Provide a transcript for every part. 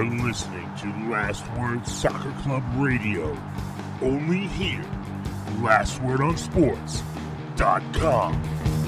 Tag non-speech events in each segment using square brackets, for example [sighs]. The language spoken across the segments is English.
You're listening to Last Word Soccer Club Radio. Only here. LastWordOnSports.com.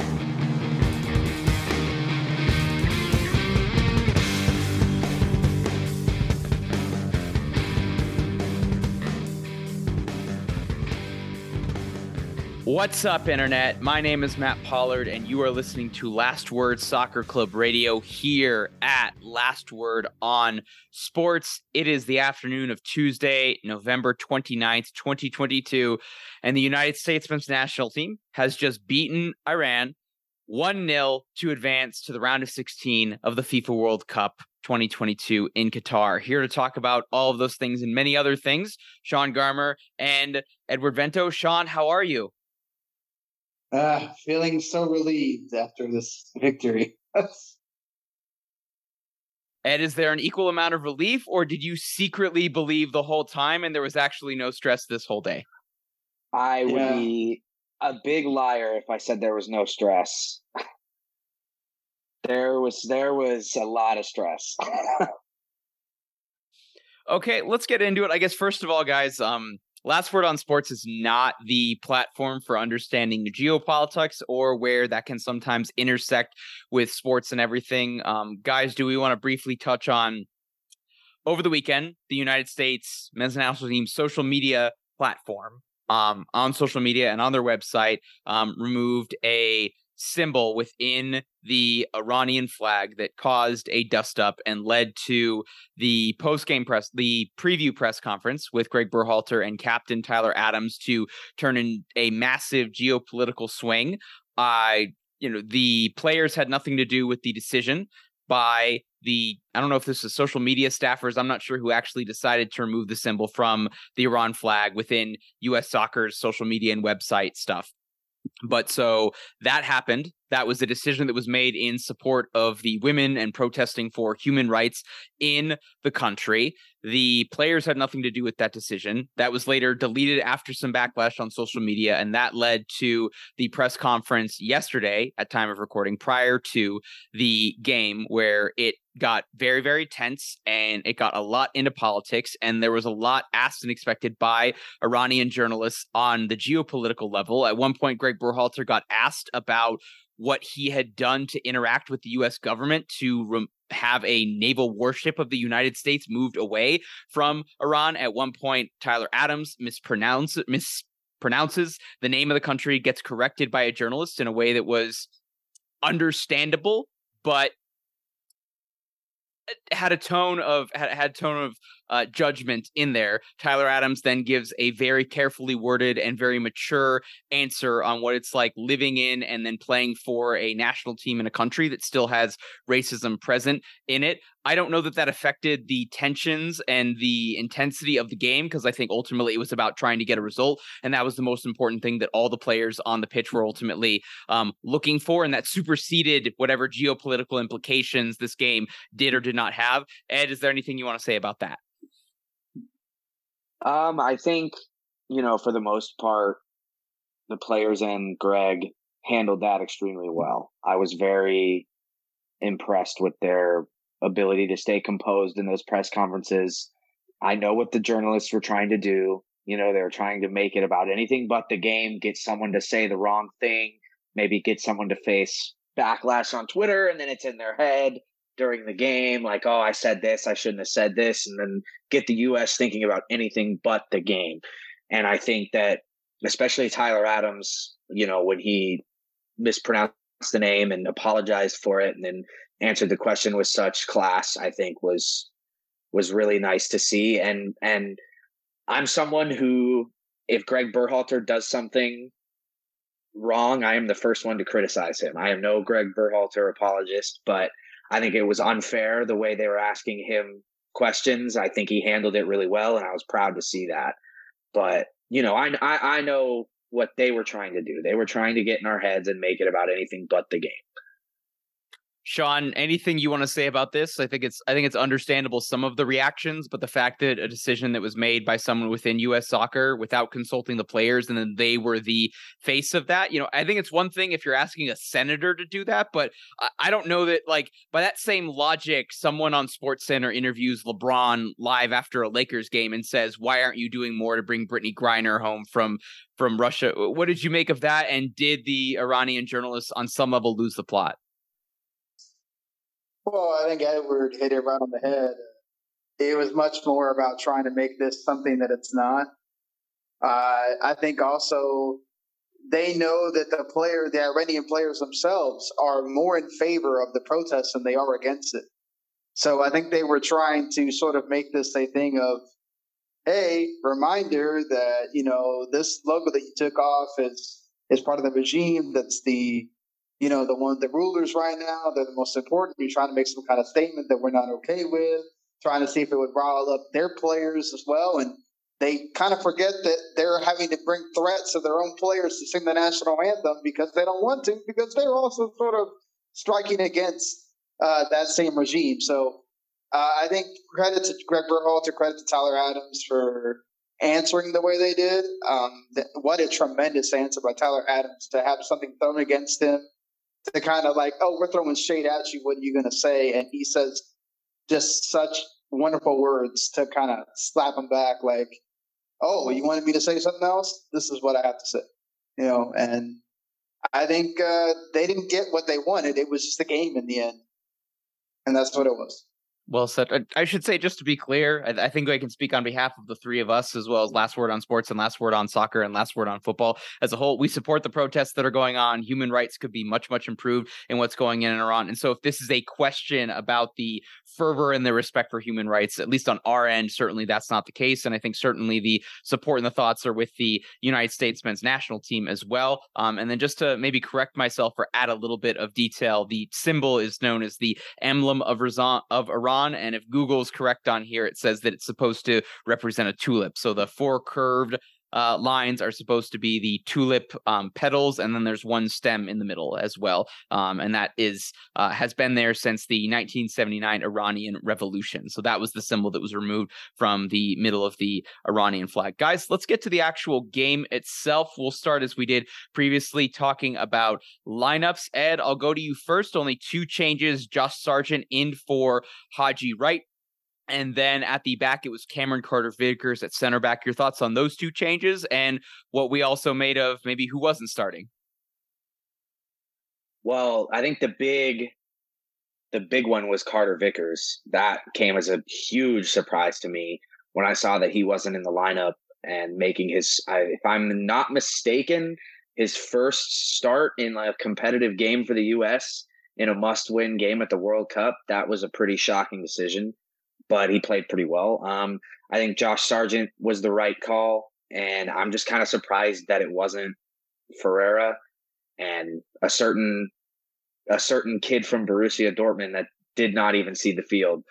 What's up, Internet? My name is Matt Pollard, and you are listening to Last Word Soccer Club Radio here at Last Word on Sports. It is the afternoon of Tuesday, November 29th, 2022, and the United States men's national team has just beaten Iran 1 0 to advance to the round of 16 of the FIFA World Cup 2022 in Qatar. Here to talk about all of those things and many other things, Sean Garmer and Edward Vento. Sean, how are you? Uh, feeling so relieved after this victory. [laughs] Ed, is there an equal amount of relief, or did you secretly believe the whole time and there was actually no stress this whole day? I would yeah. be a big liar if I said there was no stress. [laughs] there was there was a lot of stress. [laughs] okay, let's get into it. I guess first of all, guys, um, Last Word on Sports is not the platform for understanding geopolitics or where that can sometimes intersect with sports and everything. Um, guys, do we want to briefly touch on over the weekend, the United States men's national team social media platform um, on social media and on their website um, removed a symbol within the Iranian flag that caused a dust up and led to the post game press, the preview press conference with Greg Berhalter and Captain Tyler Adams to turn in a massive geopolitical swing. I, you know, the players had nothing to do with the decision by the I don't know if this is social media staffers. I'm not sure who actually decided to remove the symbol from the Iran flag within US soccer's social media and website stuff. But so that happened. That was a decision that was made in support of the women and protesting for human rights in the country. The players had nothing to do with that decision. That was later deleted after some backlash on social media, and that led to the press conference yesterday at time of recording prior to the game where it got very very tense and it got a lot into politics and there was a lot asked and expected by Iranian journalists on the geopolitical level. At one point Greg Berhalter got asked about what he had done to interact with the US government to re- have a naval warship of the United States moved away from Iran. At one point, Tyler Adams mispronounce, mispronounces the name of the country, gets corrected by a journalist in a way that was understandable, but had a tone of had, had tone of uh, judgment in there. Tyler Adams then gives a very carefully worded and very mature answer on what it's like living in and then playing for a national team in a country that still has racism present in it. I don't know that that affected the tensions and the intensity of the game because I think ultimately it was about trying to get a result. And that was the most important thing that all the players on the pitch were ultimately um, looking for. And that superseded whatever geopolitical implications this game did or did not have. Ed, is there anything you want to say about that? Um, I think you know for the most part, the players and Greg handled that extremely well. I was very impressed with their ability to stay composed in those press conferences. I know what the journalists were trying to do. You know, they were trying to make it about anything but the game, get someone to say the wrong thing, maybe get someone to face backlash on Twitter, and then it's in their head during the game, like, oh, I said this, I shouldn't have said this, and then get the US thinking about anything but the game. And I think that especially Tyler Adams, you know, when he mispronounced the name and apologized for it and then answered the question with such class, I think was was really nice to see. And and I'm someone who if Greg Berhalter does something wrong, I am the first one to criticize him. I am no Greg Berhalter apologist, but I think it was unfair the way they were asking him questions. I think he handled it really well, and I was proud to see that. But you know, I, I, I know what they were trying to do. They were trying to get in our heads and make it about anything but the game. Sean, anything you want to say about this? I think it's I think it's understandable some of the reactions, but the fact that a decision that was made by someone within US soccer without consulting the players and then they were the face of that, you know, I think it's one thing if you're asking a senator to do that, but I, don't know that like by that same logic, someone on Sports Center interviews LeBron live after a Lakers game and says, "Why aren't you doing more to bring Brittney Griner home from from Russia?" What did you make of that and did the Iranian journalists on some level lose the plot? Well, I think Edward hit it right on the head. It was much more about trying to make this something that it's not. Uh, I think also they know that the player, the Iranian players themselves, are more in favor of the protests than they are against it. So I think they were trying to sort of make this a thing of, hey, reminder that you know this logo that you took off is is part of the regime. That's the you know, the one the rulers right now, they're the most important. You're trying to make some kind of statement that we're not okay with, trying to see if it would rile up their players as well. And they kind of forget that they're having to bring threats to their own players to sing the national anthem because they don't want to, because they're also sort of striking against uh, that same regime. So uh, I think credit to Greg Berhalter, credit to Tyler Adams for answering the way they did. Um, th- what a tremendous answer by Tyler Adams to have something thrown against him to kind of like, oh, we're throwing shade at you. What are you going to say? And he says just such wonderful words to kind of slap him back, like, oh, you wanted me to say something else? This is what I have to say, you know. And I think uh, they didn't get what they wanted. It was just a game in the end, and that's what it was. Well said. I should say, just to be clear, I, think I can speak on behalf of the three of us, as well as Last Word on Sports and Last Word on Soccer and Last Word on Football as a whole. We support the protests that are going on. Human rights could be much, much improved in what's going in in Iran. And so, if this is a question about the fervor and the respect for human rights, at least on our end, certainly that's not the case. And I think certainly the support and the thoughts are with the United States men's national team as well. Um, and then just to maybe correct myself or add a little bit of detail, the symbol is known as the emblem of, Rizan, of Iran. And if Google's correct on here, it says that it's supposed to represent a tulip. So the four curved uh, lines are supposed to be the tulip um, petals, and then there's one stem in the middle as well, um, and that is uh, has been there since the 1979 Iranian Revolution. So that was the symbol that was removed from the middle of the Iranian flag. Guys, let's get to the actual game itself. We'll start as we did previously, talking about lineups. Ed, I'll go to you first. Only two changes: Josh Sargent in for Haji Wright. And then at the back, it was Cameron Carter Vickers at center back. Your thoughts on those two changes and what we also made of maybe who wasn't starting? Well, I think the big the big one was Carter Vickers. That came as a huge surprise to me when I saw that he wasn't in the lineup and making his if I'm not mistaken, his first start in a competitive game for the US in a must-win game at the World Cup. That was a pretty shocking decision but he played pretty well. Um, I think Josh Sargent was the right call, and I'm just kind of surprised that it wasn't Ferreira and a certain a certain kid from Borussia Dortmund that did not even see the field.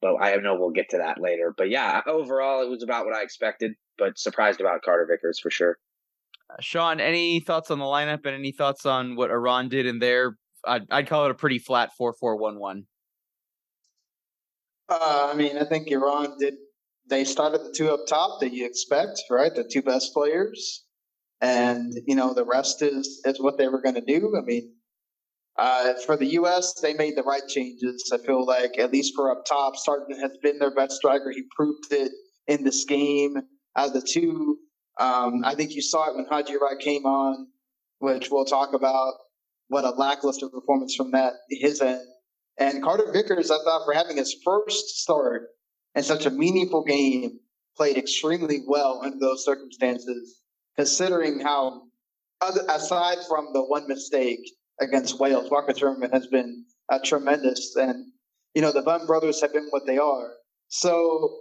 But I know we'll get to that later. But yeah, overall, it was about what I expected, but surprised about Carter Vickers for sure. Uh, Sean, any thoughts on the lineup and any thoughts on what Iran did in there? I'd, I'd call it a pretty flat four four one one. Uh, I mean, I think Iran did. They started the two up top that you expect, right? The two best players, and you know the rest is is what they were going to do. I mean, uh, for the U.S., they made the right changes. I feel like at least for up top, Sargent has been their best striker. He proved it in this game. Out of the two, um, I think you saw it when Haji Wright came on, which we'll talk about. What a lackluster performance from that his end. And Carter Vickers, I thought, for having his first start in such a meaningful game, played extremely well under those circumstances, considering how, aside from the one mistake against Wales, Walker Zimmerman has been uh, tremendous. And, you know, the Bunn brothers have been what they are. So,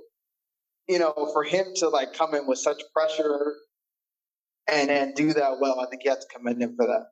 you know, for him to like come in with such pressure and and do that well, I think you have to commend him for that.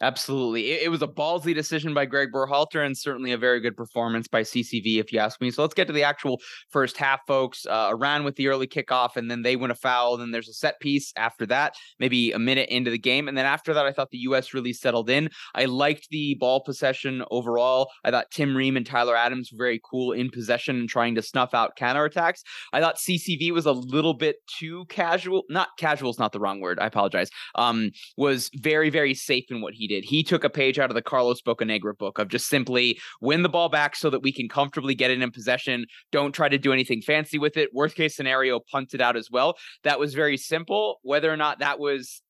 Absolutely. It, it, was a ballsy decision by Greg Berhalter and certainly a very good performance by CCV, if you ask me. So let's get to the actual first half, folks. Uh, Iran with the early kickoff, and then they win a foul. Then there's a set piece after that, maybe a minute into the game. And then after that, I thought the U.S. really settled in. I liked the ball possession overall. I thought Tim Ream and Tyler Adams were very cool in possession and trying to snuff out counterattacks. I thought CCV was a little bit too casual. Not casual is not the wrong word. I apologize. Um, was very, very safe in what he did. He took a page out of the Carlos Bocanegra book of just simply win the ball back so that we can comfortably get it in possession. Don't try to do anything fancy with it. Worst case scenario, punt it out as well. That was very simple. Whether or not that was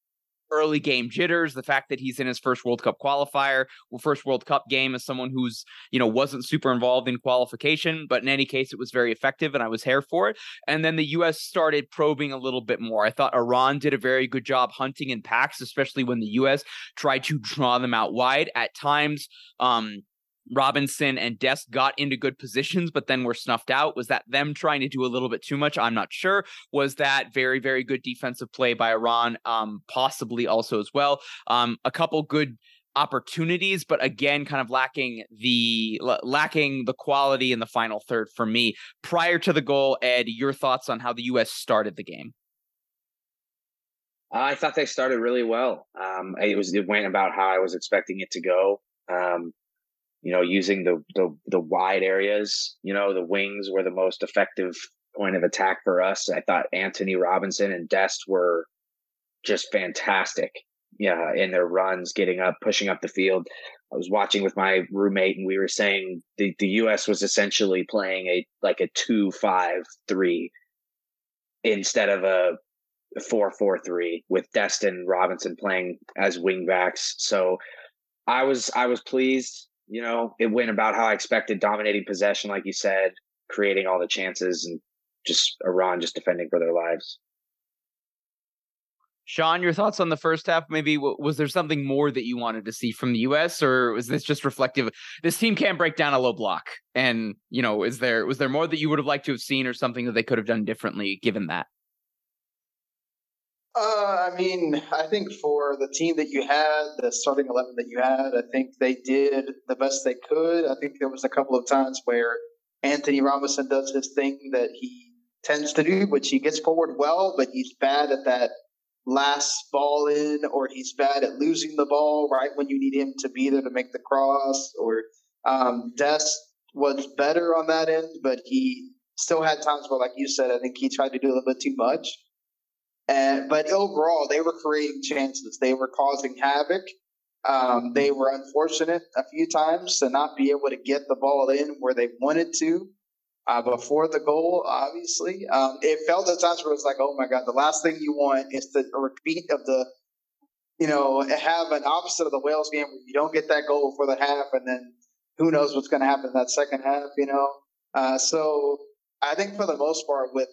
early game jitters, the fact that he's in his first World Cup qualifier, first World Cup game as someone who's, you know, wasn't super involved in qualification, but in any case, it was very effective and I was here for it. And then the US started probing a little bit more. I thought Iran did a very good job hunting in packs, especially when the US tried to draw them out wide. At times, um, Robinson and Dest got into good positions, but then were snuffed out. Was that them trying to do a little bit too much? I'm not sure. Was that very, very good defensive play by Iran? Um, possibly also as well. Um, a couple good opportunities, but again, kind of lacking the l- lacking the quality in the final third for me. Prior to the goal, Ed, your thoughts on how the U.S. started the game? I thought they started really well. Um, it was it went about how I was expecting it to go. Um, you know, using the, the, the wide areas, you know, the wings were the most effective point of attack for us. I thought Anthony Robinson and Dest were just fantastic. Yeah, in their runs, getting up, pushing up the field. I was watching with my roommate, and we were saying the, the U.S. was essentially playing a like a two five three instead of a four four three with Destin Robinson playing as wingbacks. So I was I was pleased you know, it went about how I expected, dominating possession, like you said, creating all the chances, and just Iran just defending for their lives. Sean, your thoughts on the first half? Maybe was there something more that you wanted to see from the U.S., or was this just reflective? This team can't break down a low block, and you know, is there was there more that you would have liked to have seen, or something that they could have done differently given that? Uh, I mean, I think for the team that you had, the starting eleven that you had, I think they did the best they could. I think there was a couple of times where Anthony Robinson does his thing that he tends to do, which he gets forward well, but he's bad at that last ball in, or he's bad at losing the ball right when you need him to be there to make the cross. Or um, Dest was better on that end, but he still had times where, like you said, I think he tried to do a little bit too much. And but overall, they were creating chances. They were causing havoc. Um, they were unfortunate a few times to not be able to get the ball in where they wanted to uh, before the goal. Obviously, um, it felt at times where it was like, "Oh my God!" The last thing you want is the repeat of the, you know, have an opposite of the Wales game where you don't get that goal for the half, and then who knows what's going to happen in that second half. You know, uh, so I think for the most part, with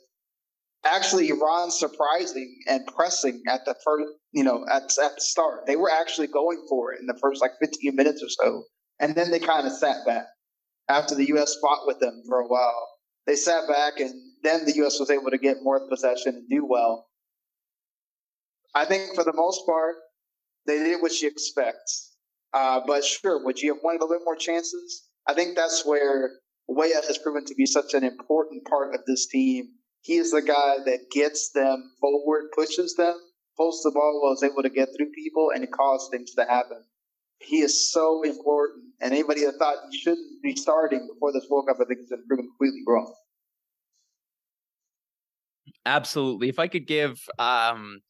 actually Iran surprising and pressing at the first, you know, at, at the start. They were actually going for it in the first like 15 minutes or so. And then they kind of sat back after the U.S. fought with them for a while. They sat back and then the U.S. was able to get more possession and do well. I think for the most part, they did what you expect. Uh, but sure, would you have wanted a little more chances? I think that's where Weah has proven to be such an important part of this team he is the guy that gets them forward, pushes them, pulls the ball while is able to get through people, and cause things to happen. He is so important, and anybody that thought he shouldn't be starting before this World Cup, I think, has been proven completely wrong. Absolutely. If I could give um,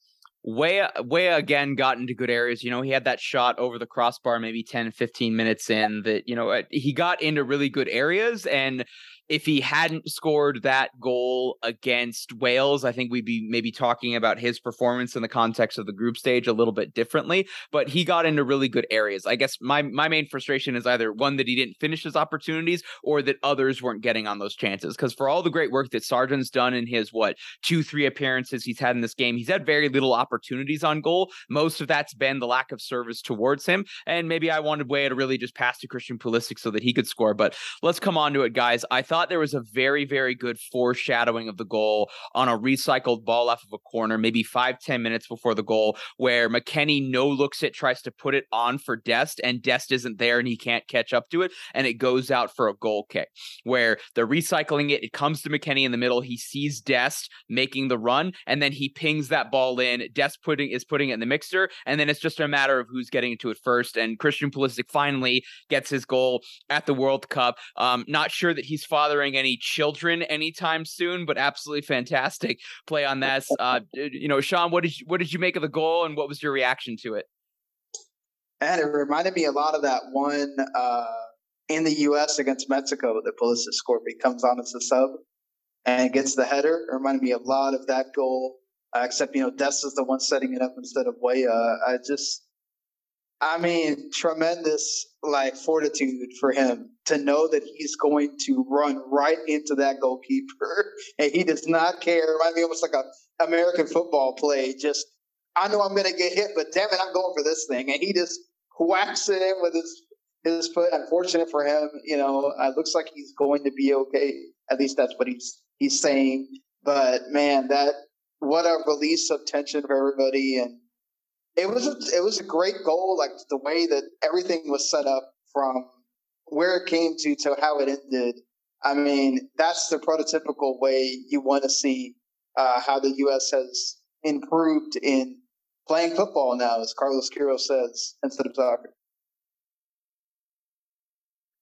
again got into good areas. You know, he had that shot over the crossbar maybe 10, 15 minutes in that, you know, uh, he got into really good areas. And if he hadn't scored that goal against Wales, I think we'd be maybe talking about his performance in the context of the group stage a little bit differently. But he got into really good areas. I guess my my main frustration is either one that he didn't finish his opportunities or that others weren't getting on those chances. Because for all the great work that Sargent's done in his what two three appearances he's had in this game, he's had very little opportunities on goal. Most of that's been the lack of service towards him. And maybe I wanted Weah to really just pass to Christian Pulisic so that he could score. But let's come on to it, guys. I thought thought there was a very, very good foreshadowing of the goal on a recycled ball off of a corner, maybe five ten minutes before the goal, where McKennie no looks it, tries to put it on for Dest, and Dest isn't there and he can't catch up to it, and it goes out for a goal kick. Where they're recycling it, it comes to McKennie in the middle. He sees Dest making the run, and then he pings that ball in. Dest putting is putting it in the mixer, and then it's just a matter of who's getting to it first. And Christian Pulisic finally gets his goal at the World Cup. Um, not sure that he's fathering any children anytime soon, but absolutely fantastic play on that. Uh, [laughs] you know, Sean, what did you, what did you make of the goal, and what was your reaction to it? And it reminded me a lot of that one uh, in the U.S. against Mexico that Pulisic scored. He comes on as a sub and gets the header. It reminded me a lot of that goal, uh, except you know Dest is the one setting it up instead of Weah. I just I mean, tremendous like fortitude for him to know that he's going to run right into that goalkeeper [laughs] and he does not care. I mean, almost like a American football play. Just I know I'm going to get hit, but damn it, I'm going for this thing, and he just whacks it in with his his foot. Unfortunate for him, you know, it looks like he's going to be okay. At least that's what he's he's saying. But man, that what a release of tension for everybody and it was a, it was a great goal, like the way that everything was set up from where it came to to how it ended. I mean, that's the prototypical way you want to see uh, how the U.S. has improved in playing football now, as Carlos Queiroz says, instead of soccer.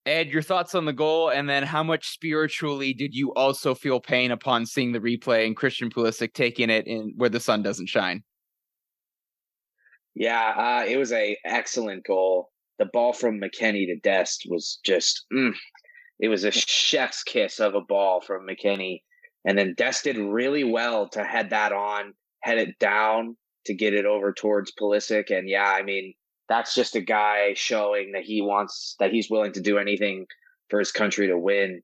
Ed, your thoughts on the goal, and then how much spiritually did you also feel pain upon seeing the replay and Christian Pulisic taking it in where the sun doesn't shine? Yeah, uh, it was a excellent goal. The ball from McKennie to Dest was just, mm, it was a chef's kiss of a ball from McKennie. And then Dest did really well to head that on, head it down to get it over towards Pulisic, And yeah, I mean, that's just a guy showing that he wants, that he's willing to do anything for his country to win,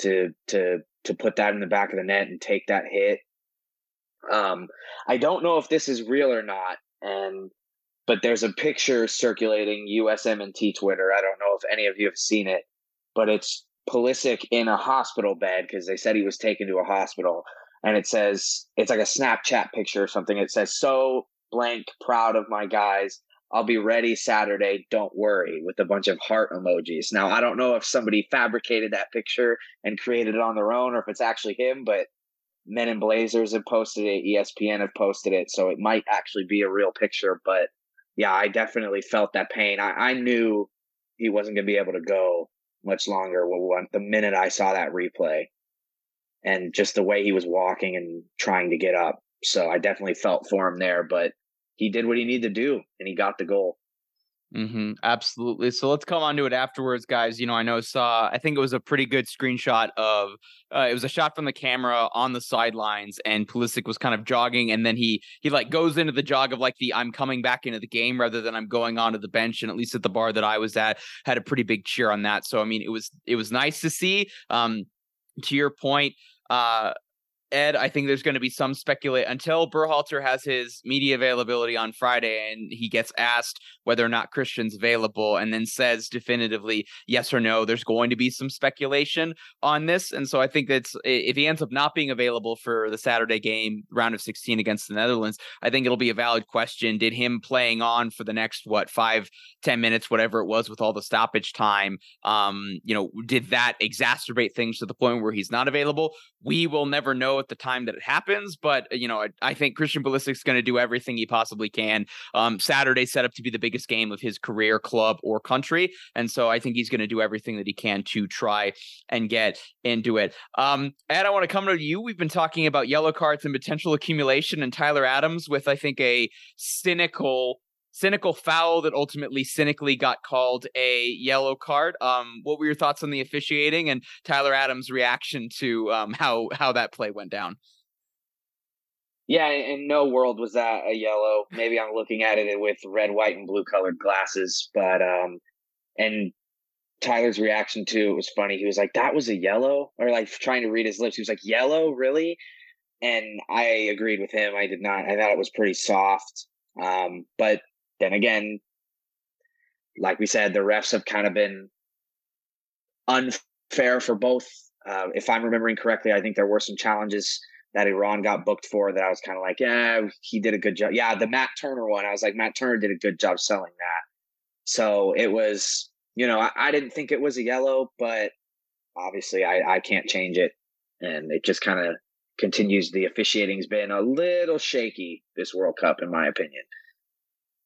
to, to, to put that in the back of the net and take that hit. Um, I don't know if this is real or not. And but there's a picture circulating USMNT Twitter. I don't know if any of you have seen it, but it's Pulisic in a hospital bed because they said he was taken to a hospital. And it says, it's like a Snapchat picture or something. It says, so blank, proud of my guys. I'll be ready Saturday. Don't worry, with a bunch of heart emojis. Now, I don't know if somebody fabricated that picture and created it on their own or if it's actually him, but Men in Blazers have posted it. ESPN have posted it. So it might actually be a real picture, but yeah, I definitely felt that pain. I, I knew he wasn't going to be able to go much longer the minute I saw that replay and just the way he was walking and trying to get up. So I definitely felt for him there, but he did what he needed to do and he got the goal. Mm-hmm, absolutely. So let's come on to it afterwards, guys. You know, I know saw I think it was a pretty good screenshot of uh, it was a shot from the camera on the sidelines, and Pulisic was kind of jogging, and then he he like goes into the jog of like the I'm coming back into the game rather than I'm going onto the bench. And at least at the bar that I was at, had a pretty big cheer on that. So I mean, it was it was nice to see. Um, to your point, uh, Ed, I think there's going to be some speculate until Berhalter has his media availability on Friday and he gets asked whether or not Christian's available and then says definitively yes or no. There's going to be some speculation on this. And so I think that's if he ends up not being available for the Saturday game, round of 16 against the Netherlands, I think it'll be a valid question. Did him playing on for the next, what, five, ten minutes, whatever it was with all the stoppage time, um, you know, did that exacerbate things to the point where he's not available? We will never know at the time that it happens, but you know, I, I think Christian Pulisic's going to do everything he possibly can. Um, Saturday set up to be the biggest game of his career, club or country, and so I think he's going to do everything that he can to try and get into it. Um, Ed, I want to come to you. We've been talking about yellow cards and potential accumulation, and Tyler Adams with I think a cynical cynical foul that ultimately cynically got called a yellow card. Um, what were your thoughts on the officiating and Tyler Adams' reaction to um, how how that play went down? Yeah, in no world was that a yellow. Maybe I'm looking at it with red, white, and blue colored glasses, but um, and Tyler's reaction to it was funny. He was like, "That was a yellow," or like trying to read his lips. He was like, "Yellow, really?" And I agreed with him. I did not. I thought it was pretty soft. Um, but then again, like we said, the refs have kind of been unfair for both Uh, if I'm remembering correctly, I think there were some challenges that Iran got booked for that I was kind of like, yeah, he did a good job. Yeah, the Matt Turner one, I was like, Matt Turner did a good job selling that. So it was, you know, I, I didn't think it was a yellow, but obviously I, I can't change it. And it just kind of continues. The officiating's been a little shaky this World Cup, in my opinion.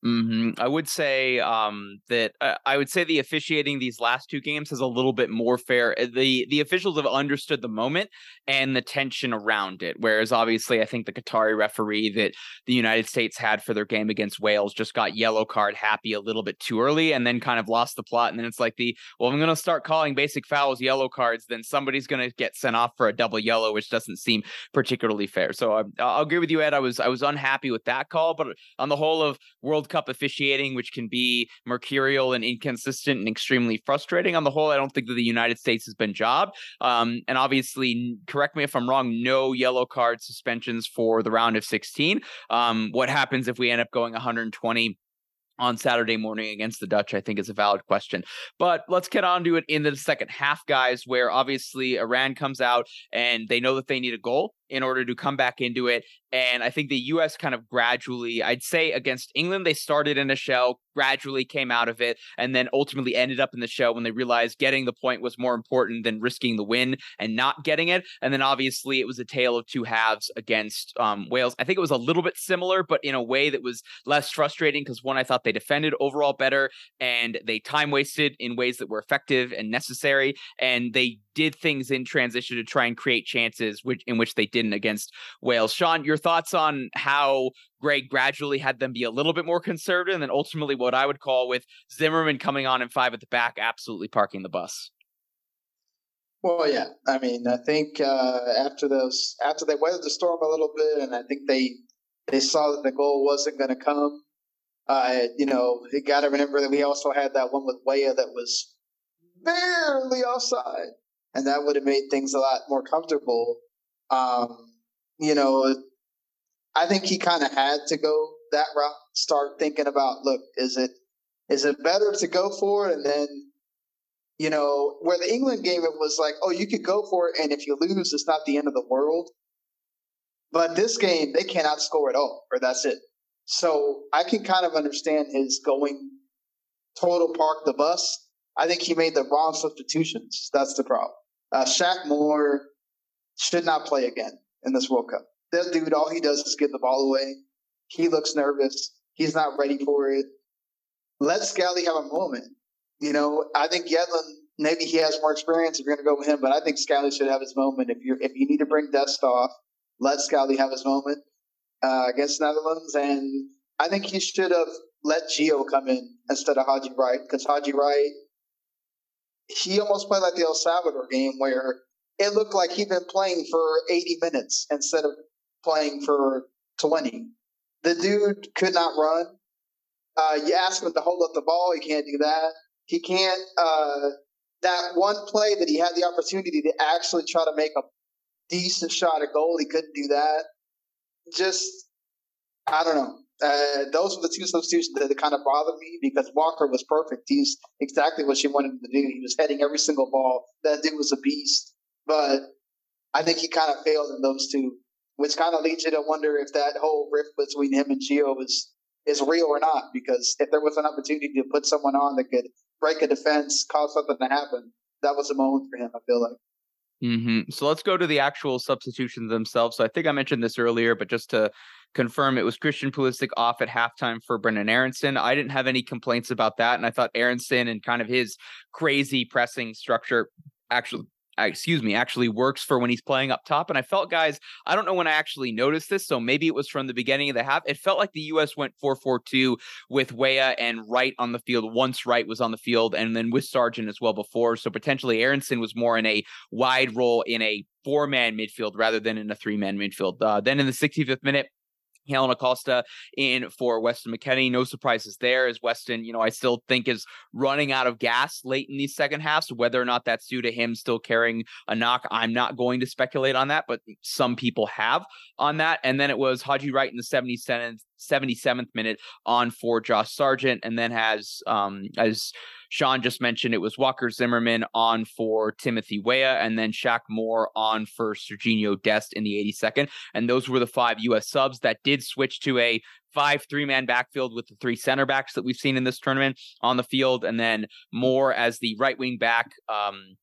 Mm-hmm. I would say um, that uh, I would say the officiating these last two games is a little bit more fair. Uh, the The officials have understood the moment and the tension around it, whereas obviously I think the Qatari referee that the United States had for their game against Wales just got yellow card happy a little bit too early, and then kind of lost the plot. And then it's like the well, I'm going to start calling basic fouls yellow cards, then somebody's going to get sent off for a double yellow, which doesn't seem particularly fair. So I, I'll agree with you, Ed. I was I was unhappy with that call, but on the whole of World Cup officiating, which can be mercurial and inconsistent and extremely frustrating. On the whole, I don't think that the United States has been jobbed. Um, and obviously, correct me if I'm wrong, no yellow card suspensions for the round of 16. Um, what happens if we end up going 120? on Saturday morning against the Dutch, I think is a valid question. But let's get on to it in the second half, guys, where obviously Iran comes out and they know that they need a goal in order to come back into it. And I think the U.S. kind of gradually, I'd say against England, they started in a shell, gradually came out of it, and then ultimately ended up in the shell when they realized getting the point was more important than risking the win and not getting it. And then obviously it was a tale of two halves against um, Wales. I think it was a little bit similar, but in a way that was less frustrating because one, I thought they defended overall better and they time wasted in ways that were effective and necessary. And they did things in transition to try and create chances which in which they didn't against Wales. Sean, your thoughts on how Greg gradually had them be a little bit more conservative and then ultimately what I would call with Zimmerman coming on in five at the back, absolutely parking the bus. Well, yeah. I mean, I think uh, after those, after they weathered the storm a little bit, and I think they they saw that the goal wasn't going to come. Uh, you know, you got to remember that we also had that one with Weah that was barely offside and that would have made things a lot more comfortable. Um, you know, I think he kind of had to go that route. Start thinking about, look, is it is it better to go for it and then, you know, where the England game it was like, oh, you could go for it, and if you lose, it's not the end of the world. But this game, they cannot score at all, or that's it. So I can kind of understand his going total park the bus. I think he made the wrong substitutions. That's the problem. Uh, Shaq Moore should not play again in this World Cup. That dude, all he does is give the ball away. He looks nervous. He's not ready for it. Let Scally have a moment. You know, I think Yedlin, maybe he has more experience if you're going to go with him, but I think Scally should have his moment. If you if you need to bring Dest off, let Scally have his moment uh, against Netherlands. And I think he should have let Gio come in instead of Haji Wright because Haji Wright he almost played like the El Salvador game where it looked like he'd been playing for 80 minutes instead of playing for 20. The dude could not run. Uh, you ask him to hold up the ball, he can't do that. He can't. Uh, that one play that he had the opportunity to actually try to make a decent shot at goal, he couldn't do that. Just, I don't know. Uh, those were the two substitutions that kind of bothered me because Walker was perfect. He's exactly what she wanted him to do. He was heading every single ball. That dude was a beast. But I think he kind of failed in those two, which kind of leads you to wonder if that whole rift between him and Gio is is real or not. Because if there was an opportunity to put someone on that could break a defense, cause something to happen, that was a moment for him. I feel like. Mm-hmm. So let's go to the actual substitutions themselves. So I think I mentioned this earlier, but just to confirm, it was Christian Pulisic off at halftime for Brendan Aaronson. I didn't have any complaints about that, and I thought Aaronson and kind of his crazy pressing structure actually excuse me, actually works for when he's playing up top. And I felt, guys, I don't know when I actually noticed this, so maybe it was from the beginning of the half. It felt like the U.S. went 4 4 2 with Weah and Wright on the field once Wright was on the field, and then with Sargent as well before. So potentially Aaronson was more in a wide role in a four man midfield rather than in a three man midfield. Uh, then in the 65th minute, Kellyn Acosta in for Weston McKennie. No surprises there, as Weston, you know, I still think is running out of gas late in these second halves. Whether or not that's due to him still carrying a knock, I'm not going to speculate on that, but some people have on that. And then it was Haji Wright in the 77th, 77th minute on for Josh Sargent, and then has um, as Sean just mentioned, it was Walker Zimmerman on for Timothy Weah, and then Shaq Moore on for Serginho Dest in the 82nd. And those were the five U.S. subs that did switch to a five three man backfield with the three center backs that we've seen in this tournament on the field, and then Moore as the right wing back. Um,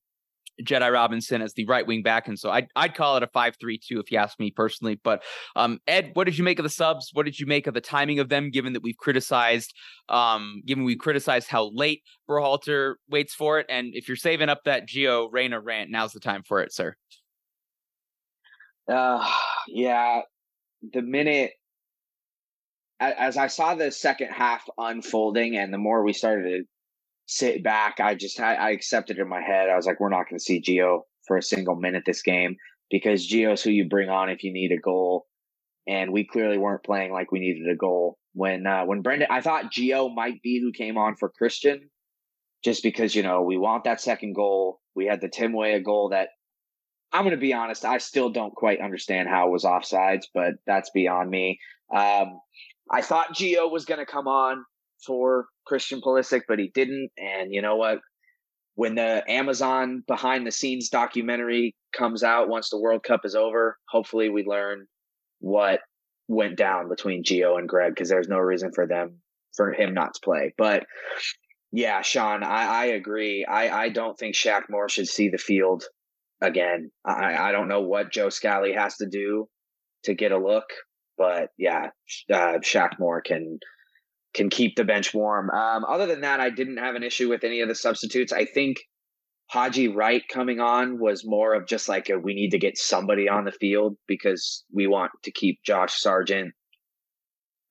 Jedi Robinson as the right wing back, and so I'd I'd call it a five three two if you ask me personally. But um, Ed, what did you make of the subs? What did you make of the timing of them? Given that we've criticized, um, given we criticized how late Berhalter waits for it, and if you're saving up that Gio Reyna rant, now's the time for it, sir. Uh, yeah, the minute as I saw the second half unfolding, and the more we started to sit back. I just I, I accepted in my head. I was like, we're not going to see Gio for a single minute this game because Gio's who you bring on if you need a goal, and we clearly weren't playing like we needed a goal when uh, when Brendan. I thought Gio might be who came on for Christian, just because you know we want that second goal. We had the Tim Weah goal that I'm going to be honest. I still don't quite understand how it was offsides, but that's beyond me. Um, I thought Gio was going to come on for Christian Pulisic, but he didn't. And you know what? When the Amazon behind the scenes documentary comes out once the World Cup is over, hopefully we learn what went down between Gio and Greg because there's no reason for them for him not to play. But yeah, Sean, I, I agree. I, I don't think Shaq Moore should see the field again. I, I don't know what Joe Scally has to do to get a look, but yeah, uh, Shaq Moore can can keep the bench warm. Um, other than that, I didn't have an issue with any of the substitutes. I think Haji Wright coming on was more of just like a, we need to get somebody on the field because we want to keep Josh Sargent.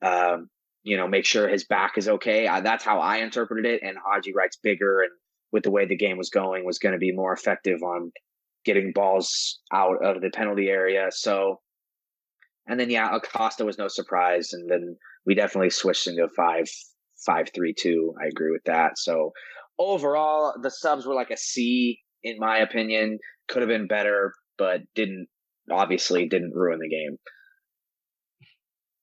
Um, you know, make sure his back is okay. I, that's how I interpreted it. And Haji Wright's bigger and with the way the game was going was going to be more effective on getting balls out of the penalty area. So, and then yeah, Acosta was no surprise, and then we definitely switched into a five five three two. I agree with that. So overall, the subs were like a C in my opinion. Could have been better, but didn't obviously didn't ruin the game.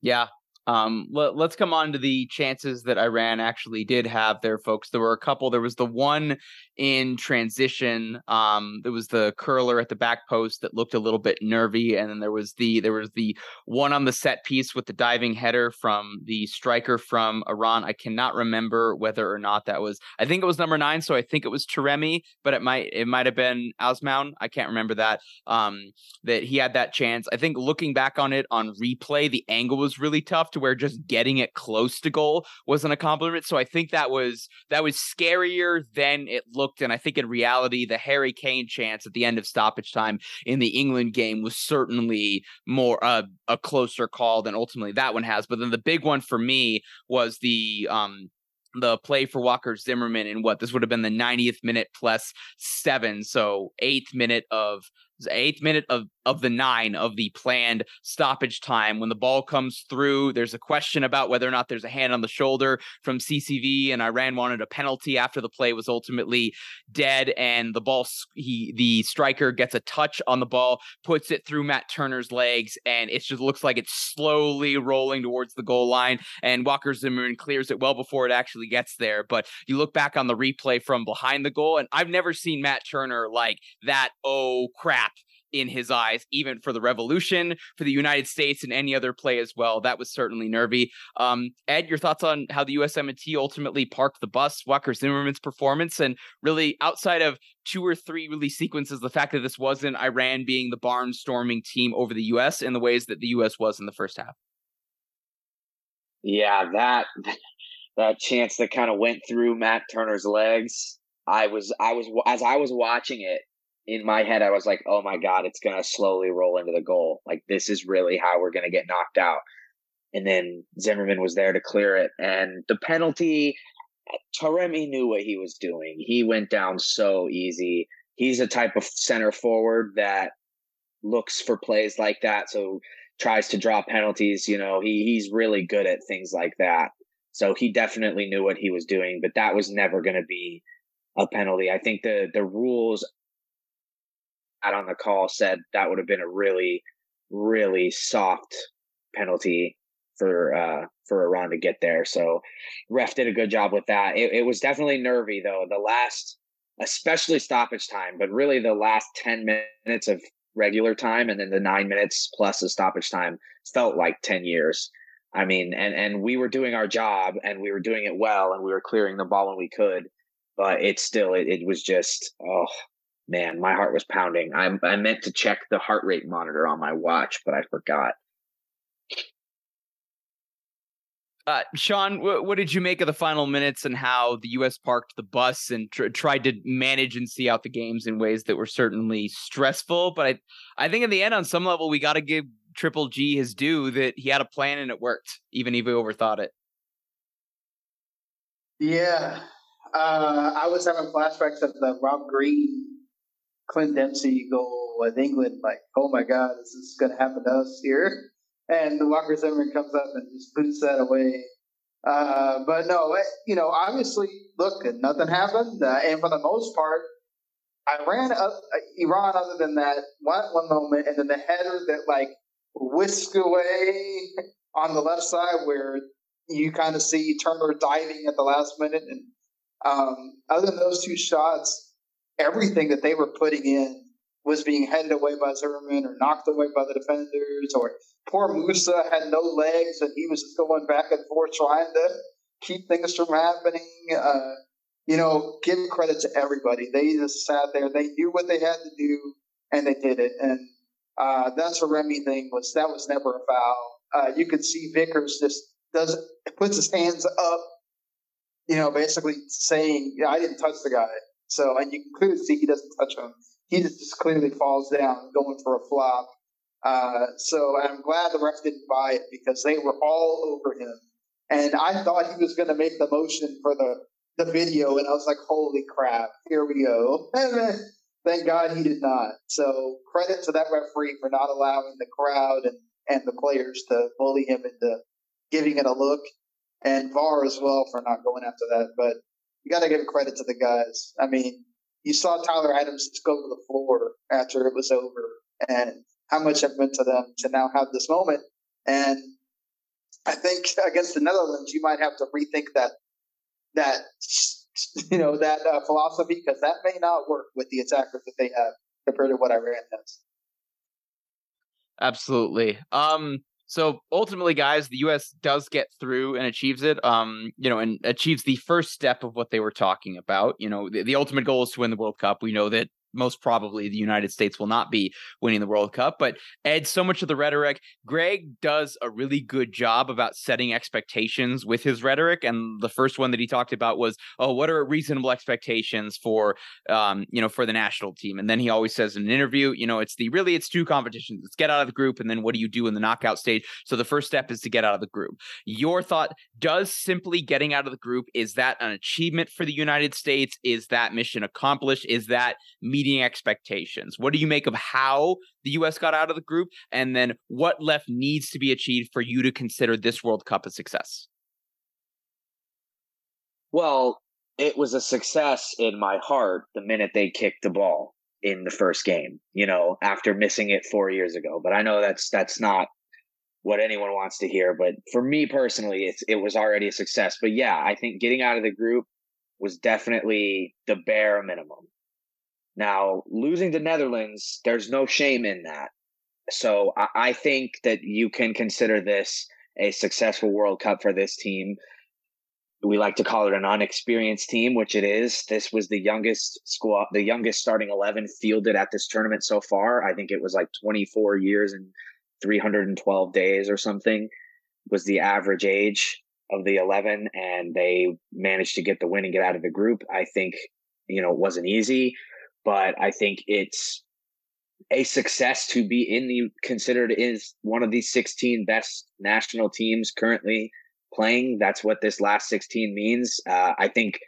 Yeah, um, let, us come on to the chances that Iran actually did have there, folks. There were a couple. There was the one in transition. Um, there was the curler at the back post that looked a little bit nervy, and then there was the there was the one on the set piece with the diving header from the striker from Iran. I cannot remember whether or not that was. I think it was number nine, so I think it was Taremi, but it might it might have been Azmoun. I can't remember that. Um, that he had that chance. I think looking back on it on replay, the angle was really tough to where just getting it close to goal was an accomplishment. So I think that was that was scarier than it looked. And I think in reality, the Harry Kane chance at the end of stoppage time in the England game was certainly more uh, a closer call than ultimately that one has. But then the big one for me was the um the play for Walker Zimmerman in what this would have been the 90th minute plus seven, so eighth minute of eighth minute of of the nine of the planned stoppage time. When the ball comes through, there's a question about whether or not there's a hand on the shoulder from CCV, and Iran wanted a penalty after the play was ultimately dead. And the ball, he the striker gets a touch on the ball, puts it through Matt Turner's legs, and it just looks like it's slowly rolling towards the goal line. And Walker Zimmerman clears it well before it actually gets there. But you look back on the replay from behind the goal, and I've never seen Matt Turner like that. Oh crap in his eyes, even for the Revolution, for the United States, and any other play as well. That was certainly nervy. Um, Ed, your thoughts on how the USMNT ultimately parked the bus, Walker Zimmerman's performance, and really outside of two or three really sequences, the fact that this wasn't Iran being the barnstorming team over the US in the ways that the US was in the first half. Yeah, that [laughs] that chance that kind of went through Matt Turner's legs. I was I was as I was watching it, in my head, I was like, oh my God, it's going to slowly roll into the goal. Like, this is really how we're going to get knocked out. And then Zimmerman was there to clear it. And the penalty, Taremi knew what he was doing. He went down so easy. He's a type of center forward that looks for plays like that. So tries to draw penalties. You know, he, he's really good at things like that. So he definitely knew what he was doing, but that was never going to be a penalty. I think the the rules out on the call said that would have been a really, really soft penalty for uh, for Iran to get there. So ref did a good job with that. It, it was definitely nervy though. The last, especially stoppage time, but really the last ten minutes of regular time and then the nine minutes plus the stoppage time felt like ten years. I mean, and and we were doing our job and we were doing it well and we were clearing the ball when we could, but it still it, it was just oh man, my heart was pounding. I I meant to check the heart rate monitor on my watch, but I forgot. Uh, Sean, w- what did you make of the final minutes and how the U.S. parked the bus and tr- tried to manage and see out the games in ways that were certainly stressful? But I, I think in the end, on some level, we got to give Triple G his due that he had a plan and it worked, even if he overthought it. Yeah, uh, I was having flashbacks of the Rob Green, Clint Dempsey goal with England. Like, oh my God, is this going to happen to us here? [laughs] and the Walker Zimmerman comes up and just boots that away. Uh, but no, it, you know, obviously, look, nothing happened, uh, and for the most part, Iran, uh, Iran, other than that one one moment, and then the header that like whisked away [laughs] on the left side where you kind of see Turner diving at the last minute, and um, other than those two shots, everything that they were putting in was being headed away by Zimmerman or knocked away by the defenders, or poor Musah had no legs and he was going back and forth trying to keep things from happening. Uh, you know, give credit to everybody. They just sat there. They knew what they had to do, and they did it. And uh, that's Taremi thing was that was never a foul. Uh, you could see Vickers just does puts his hands up, you know, basically saying, "I didn't touch the guy." So, and you can clearly see he doesn't touch him he just clearly falls down going for a flop. Uh, so I'm glad the ref didn't buy it because they were all over him. And I thought he was going to make the motion for the, the video, and I was like, holy crap, here we go. [laughs] Thank God he did not. So credit to that referee for not allowing the crowd and, and the players to bully him into giving it a look, and VAR as well for not going after that. But you got to give credit to the guys. I mean, you saw Tyler Adams just go to the floor after it was over, and how much it meant to them to now have this moment. And I think against the Netherlands, you might have to rethink that that [laughs] you know that uh, philosophy because that may not work with the attackers that they have compared to what Iran has. Absolutely. Um, so ultimately, guys, the U.S. does get through and achieves it. Um, you know, and achieves the first step of what they were talking about. You know, the, the ultimate goal is to win the World Cup. We know that most probably the United States will not be winning the World Cup. But Ed, so much of the rhetoric, Greg does a really good job about setting expectations with his rhetoric. And the first one that he talked about was, oh, what are reasonable expectations for, um, you know, for the national team? And then he always says in an interview, you know, it's the really it's two competitions. It's get out of the group, and then what do you do in the knockout stage? So the first step is to get out of the group. Your thought: Does simply getting out of the group is that an achievement for the United States? Is that mission accomplished? Is that me meeting expectations? What do you make of how the U.S. got out of the group? And then what left needs to be achieved for you to consider this World Cup a success? Well, it was a success in my heart the minute they kicked the ball in the first game, you know, after missing it four years ago. But I know that's that's not what anyone wants to hear. But for me personally, it's it was already a success. But yeah, I think getting out of the group was definitely the bare minimum. Now, losing the Netherlands, there's no shame in that. So I, I think that you can consider this a successful World Cup for this team. We like to call it an unexperienced team, which it is. This was the youngest squad, the youngest starting 11 fielded at this tournament so far. I think it was like 24 years and 312 days or something was the average age of the 11 and they managed to get the win and get out of the group. I think, you know, it wasn't easy but I think it's a success to be in the considered is one of these 16 best national teams currently playing. That's what this last 16 means. Uh, I think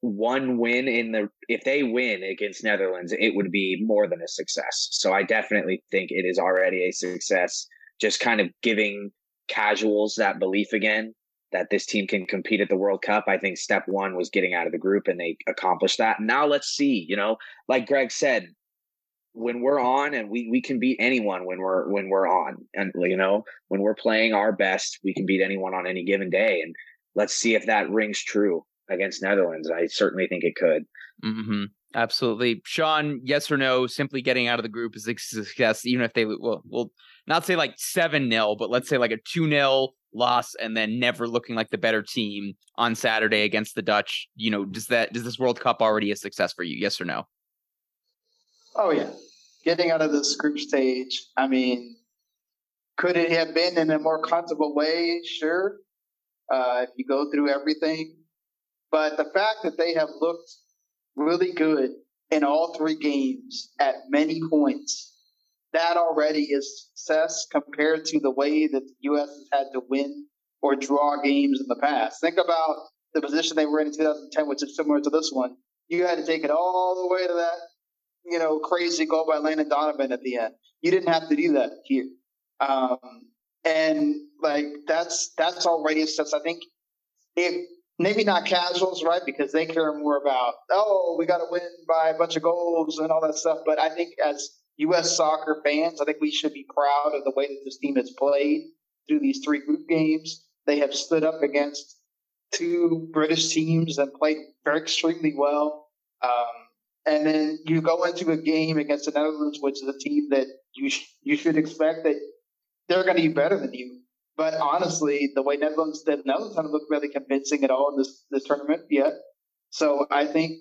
one win in the if they win against Netherlands, it would be more than a success. So I definitely think it is already a success. Just kind of giving casuals that belief again that this team can compete at the World Cup. I think step one was getting out of the group and they accomplished that. Now let's see, you know, like Greg said, when we're on and we we can beat anyone when we're when we're on and you know when we're playing our best we can beat anyone on any given day and let's see if that rings true against Netherlands. I certainly think it could. Mm-hmm. Absolutely, Sean. Yes or no? Simply getting out of the group is a success, even if they will. We'll not say like seven 0 but let's say like a two 0 loss, and then never looking like the better team on Saturday against the Dutch. You know, does that does this World Cup already a success for you? Yes or no? Oh yeah, getting out of this group stage. I mean, could it have been in a more comfortable way? Sure. Uh, if you go through everything, but the fact that they have looked really good in all three games at many points, that already is success compared to the way that the U.S. has had to win or draw games in the past. Think about the position they were in in 2010, which is similar to this one. You had to take it all the way to that, you know, crazy goal by Landon Donovan at the end. You didn't have to do that here. Um, and like that's that's already success. I think if maybe not casuals, right? Because they care more about, oh, we got to win by a bunch of goals and all that stuff. But I think as U.S. soccer fans, I think we should be proud of the way that this team has played through these three group games. They have stood up against two British teams and played very extremely well. Um, and then you go into a game against the Netherlands, which is a team that you sh- you should expect that they're going to be better than you. But honestly, the way Netherlands, did, the Netherlands haven't looked really convincing at all in this, this tournament yet. So I think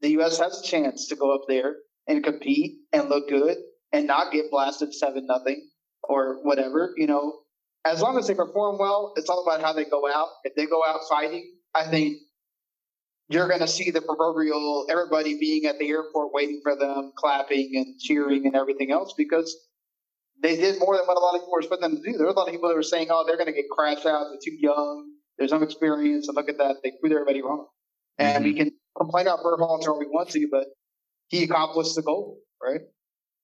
the U.S. has a chance to go up there and compete and look good and not get blasted seven nothing or whatever. You know, as long as they perform well, it's all about how they go out. If they go out fighting, I think you're going to see the proverbial everybody being at the airport waiting for them, clapping and cheering and everything else because they did more than what a lot of people were expecting them to do. There were a lot of people that were saying, "Oh, they're going to get crashed out. They're too young. There's no experience." And look at that, they proved everybody wrong. And mm-hmm. we can complain about Berhalter all we want to, but he accomplished the goal, right?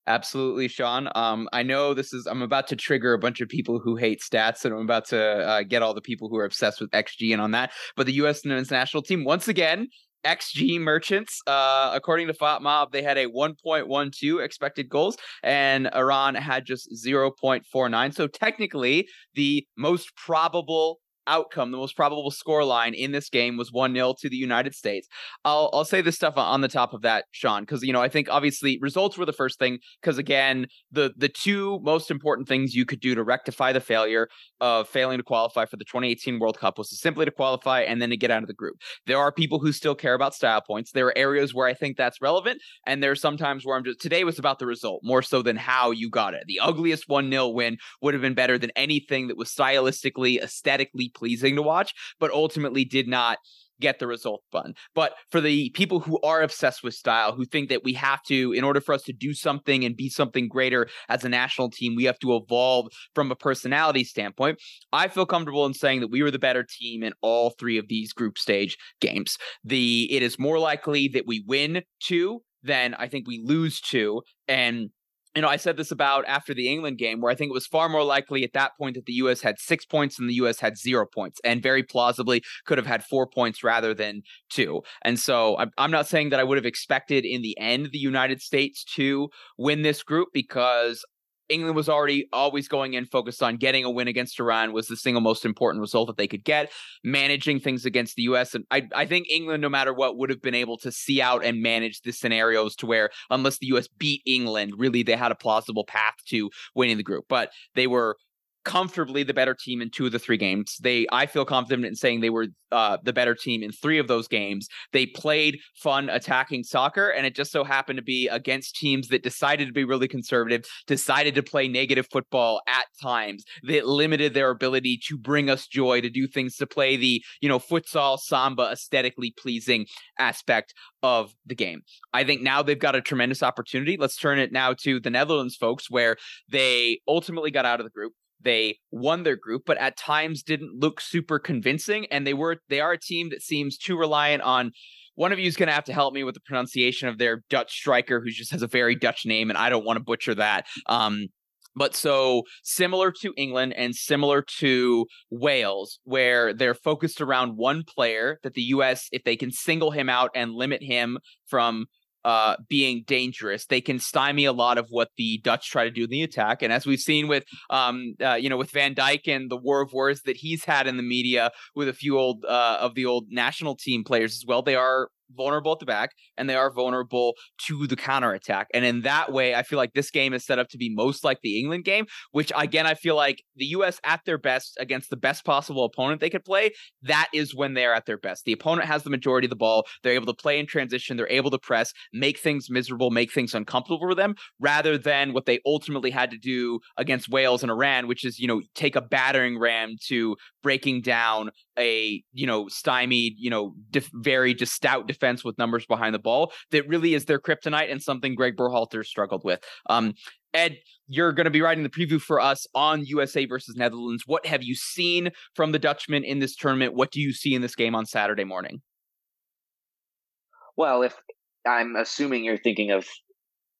Absolutely, Sean. Um, I know this is. I'm about to trigger a bunch of people who hate stats, and I'm about to uh, get all the people who are obsessed with XG and on that. But the U.S. men's national team once again XG merchants. Uh, according to FotMob, they had a 1.12 expected goals, and Iran had just 0.49. So technically, the most probable outcome, the most probable score line in this game was 1 0 to the United States. I'll, I'll say this stuff on the top of that, Sean, because, you know, I think obviously results were the first thing, because again, the, the two most important things you could do to rectify the failure of failing to qualify for the 2018 World Cup was to simply to qualify and then to get out of the group. There are people who still care about style points. There are areas where I think that's relevant, and there are sometimes where I'm just today was about the result more so than how you got it. The ugliest 1 0 win would have been better than anything that was stylistically, aesthetically pleasing to watch, but ultimately did not get the result done. But for the people who are obsessed with style, who think that we have to, in order for us to do something and be something greater as a national team, we have to evolve from a personality standpoint. I feel comfortable in saying that we were the better team in all three of these group stage games. The it is more likely that we win two than I think we lose two. And you know, I said this about after the England game, where I think it was far more likely at that point that the U.S. had six points and the U.S. had zero points, and very plausibly could have had four points rather than two. And so I'm not saying that I would have expected in the end the United States to win this group because England was already always going in focused on getting a win against Iran was the single most important result that they could get. Managing things against the US. And I, I think England, no matter what, would have been able to see out and manage the scenarios to where unless the US beat England, really they had a plausible path to winning the group. But they were comfortably the better team in two of the three games. They, I feel confident in saying they were uh, the better team in three of those games. They played fun attacking soccer, and it just so happened to be against teams that decided to be really conservative, decided to play negative football at times that limited their ability to bring us joy, to do things, to play the you know futsal samba aesthetically pleasing aspect of the game. I think now they've got a tremendous opportunity. Let's turn it now to the Netherlands folks, where they ultimately got out of the group they won their group, but at times didn't look super convincing. And they were they are a team that seems too reliant on one of you is going to have to help me with the pronunciation of their Dutch striker, who just has a very Dutch name, and I don't want to butcher that. Um, but so similar to England and similar to Wales, where they're focused around one player that the US, if they can single him out and limit him from uh, being dangerous. They can stymie a lot of what the Dutch try to do in the attack. And as we've seen with, um, uh, you know, with Van Dijk and the war of words that he's had in the media with a few old uh, of the old national team players as well, they are vulnerable at the back and they are vulnerable to the counterattack. And in that way, I feel like this game is set up to be most like the England game, which again, I feel like the US at their best against the best possible opponent they could play, that is when they're at their best. The opponent has the majority of the ball. They're able to play in transition. They're able to press, make things miserable, make things uncomfortable for them, rather than what they ultimately had to do against Wales and Iran, which is, you know, take a battering ram to breaking down a, you know, stymied, you know, def- very just stout defense with numbers behind the ball that really is their kryptonite and something Greg Berhalter struggled with. Um, Ed, you're going to be writing the preview for us on USA versus Netherlands. What have you seen from the Dutchmen in this tournament? What do you see in this game on Saturday morning? Well, if I'm assuming you're thinking of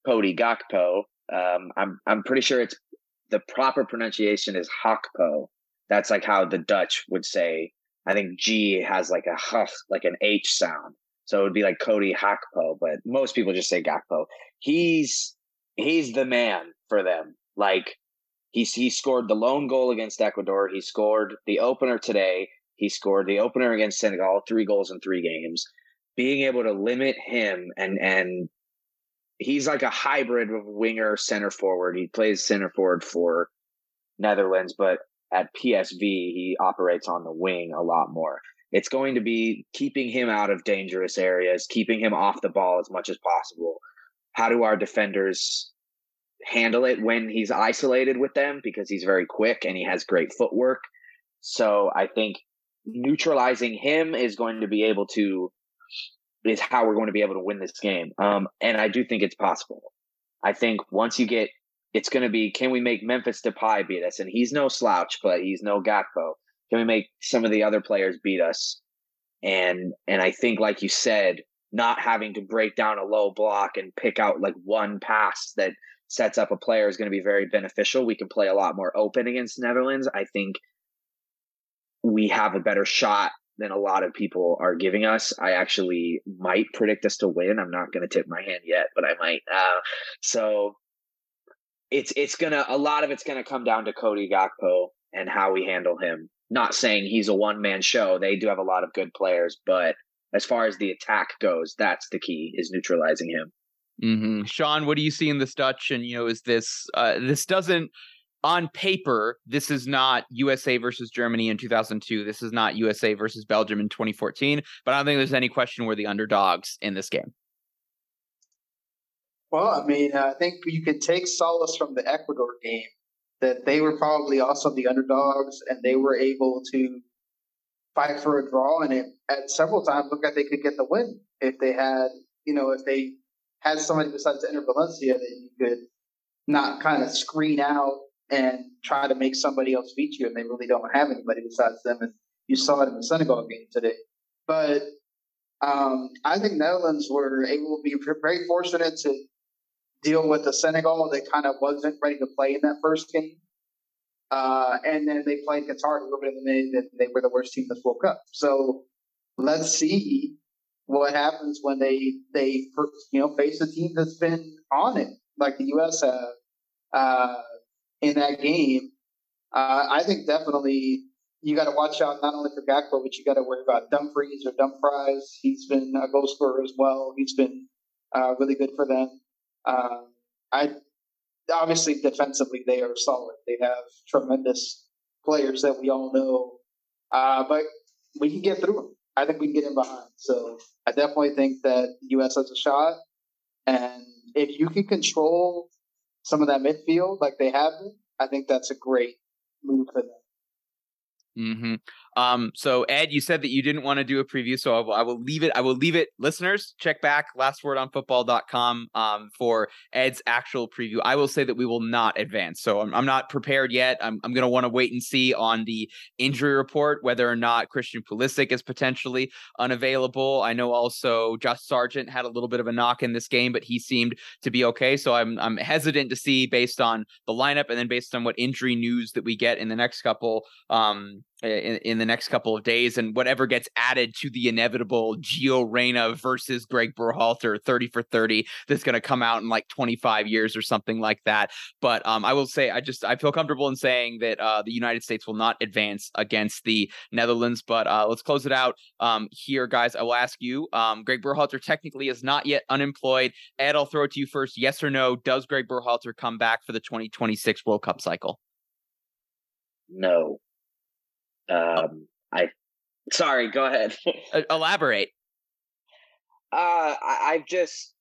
Cody Gakpo, um, I'm I'm pretty sure it's the proper pronunciation is Hakpo. That's like how the Dutch would say. I think G has like a huff, like an H sound. So it would be like Cody Hakpo, but most people just say Gakpo. He's he's the man for them. Like he's he scored the lone goal against Ecuador. He scored the opener today. He scored the opener against Senegal, three goals in three games. Being able to limit him and and he's like a hybrid of winger center forward. He plays center forward for Netherlands, but at PSV he operates on the wing a lot more. It's going to be keeping him out of dangerous areas, keeping him off the ball as much as possible. How do our defenders handle it when he's isolated with them because he's very quick and he has great footwork. So I think neutralizing him is going to be able to is how we're going to be able to win this game. Um, and I do think it's possible. I think once you get, it's going to be, can we make Memphis Depay beat us? And he's no slouch, but he's no Gakpo. Can we make some of the other players beat us? And and I think, like you said, not having to break down a low block and pick out like one pass that sets up a player is going to be very beneficial. We can play a lot more open against Netherlands. I think we have a better shot than a lot of people are giving us. I actually might predict us to win. I'm not going to tip my hand yet, but I might. Uh, so it's it's gonna a lot of it's gonna come down to Cody Gakpo and how we handle him. Not saying he's a one man show. They do have a lot of good players, but as far as the attack goes, that's the key is neutralizing him. Mm-hmm. Sean, what do you see in this Dutch? And you know, is this uh, this doesn't on paper this is not USA versus Germany in 2002. This is not USA versus Belgium in 2014. But I don't think there's any question we're the underdogs in this game. Well, I mean, I think you can take solace from the Ecuador game that they were probably also the underdogs and they were able to fight for a draw and it at several times looked like they could get the win if they had you know if they had somebody besides Enner Valencia that you could not kind of screen out and try to make somebody else beat you and they really don't have anybody besides them and you saw it in the Senegal game today. But um, I think Netherlands were able to be very fortunate to deal with the Senegal that kind of wasn't ready to play in that first game. Uh, and then they played Qatar a little bit, and they, they were the worst team this World Cup. So let's see what happens when they they you know face a team that's been on it like the U.S. uh, in that game. Uh, I think definitely you got to watch out not only for Gakpo, but you got to worry about Dumfries or Dumfries. He's been a goal scorer as well. He's been uh, really good for them. Um, I obviously defensively they are solid. They have tremendous players that we all know, uh, but we can get through them. I think we can get in behind. So I definitely think that the U.S. has a shot, and if you can control some of that midfield like they have been, I think that's a great move for them. Mm-hmm. Um, so Ed, you said that you didn't want to do a preview, so I will, I will leave it. I will leave it. Listeners, check back lastwordonfootball.com um, for Ed's actual preview. I will say that we will not advance. So I'm, I'm not prepared yet. I'm, I'm going to want to wait and see on the injury report whether or not Christian Pulisic is potentially unavailable. I know also Josh Sargent had a little bit of a knock in this game, but he seemed to be okay. So I'm I'm hesitant to see based on the lineup and then based on what injury news that we get in the next couple um in, in the next couple of days, and whatever gets added to the inevitable Gio Reyna versus Greg Berhalter 30 for 30 that's going to come out in like 25 years or something like that. But um, I will say, I just I feel comfortable in saying that uh, the United States will not advance against the Netherlands. But uh, let's close it out um, here, guys. I will ask you, um, Greg Berhalter technically is not yet unemployed. Ed, I'll throw it to you first. Yes or no? Does Greg Berhalter come back for the 2026 World Cup cycle? No. Um, I sorry. Go ahead. [laughs] Elaborate. Uh, I, I've just,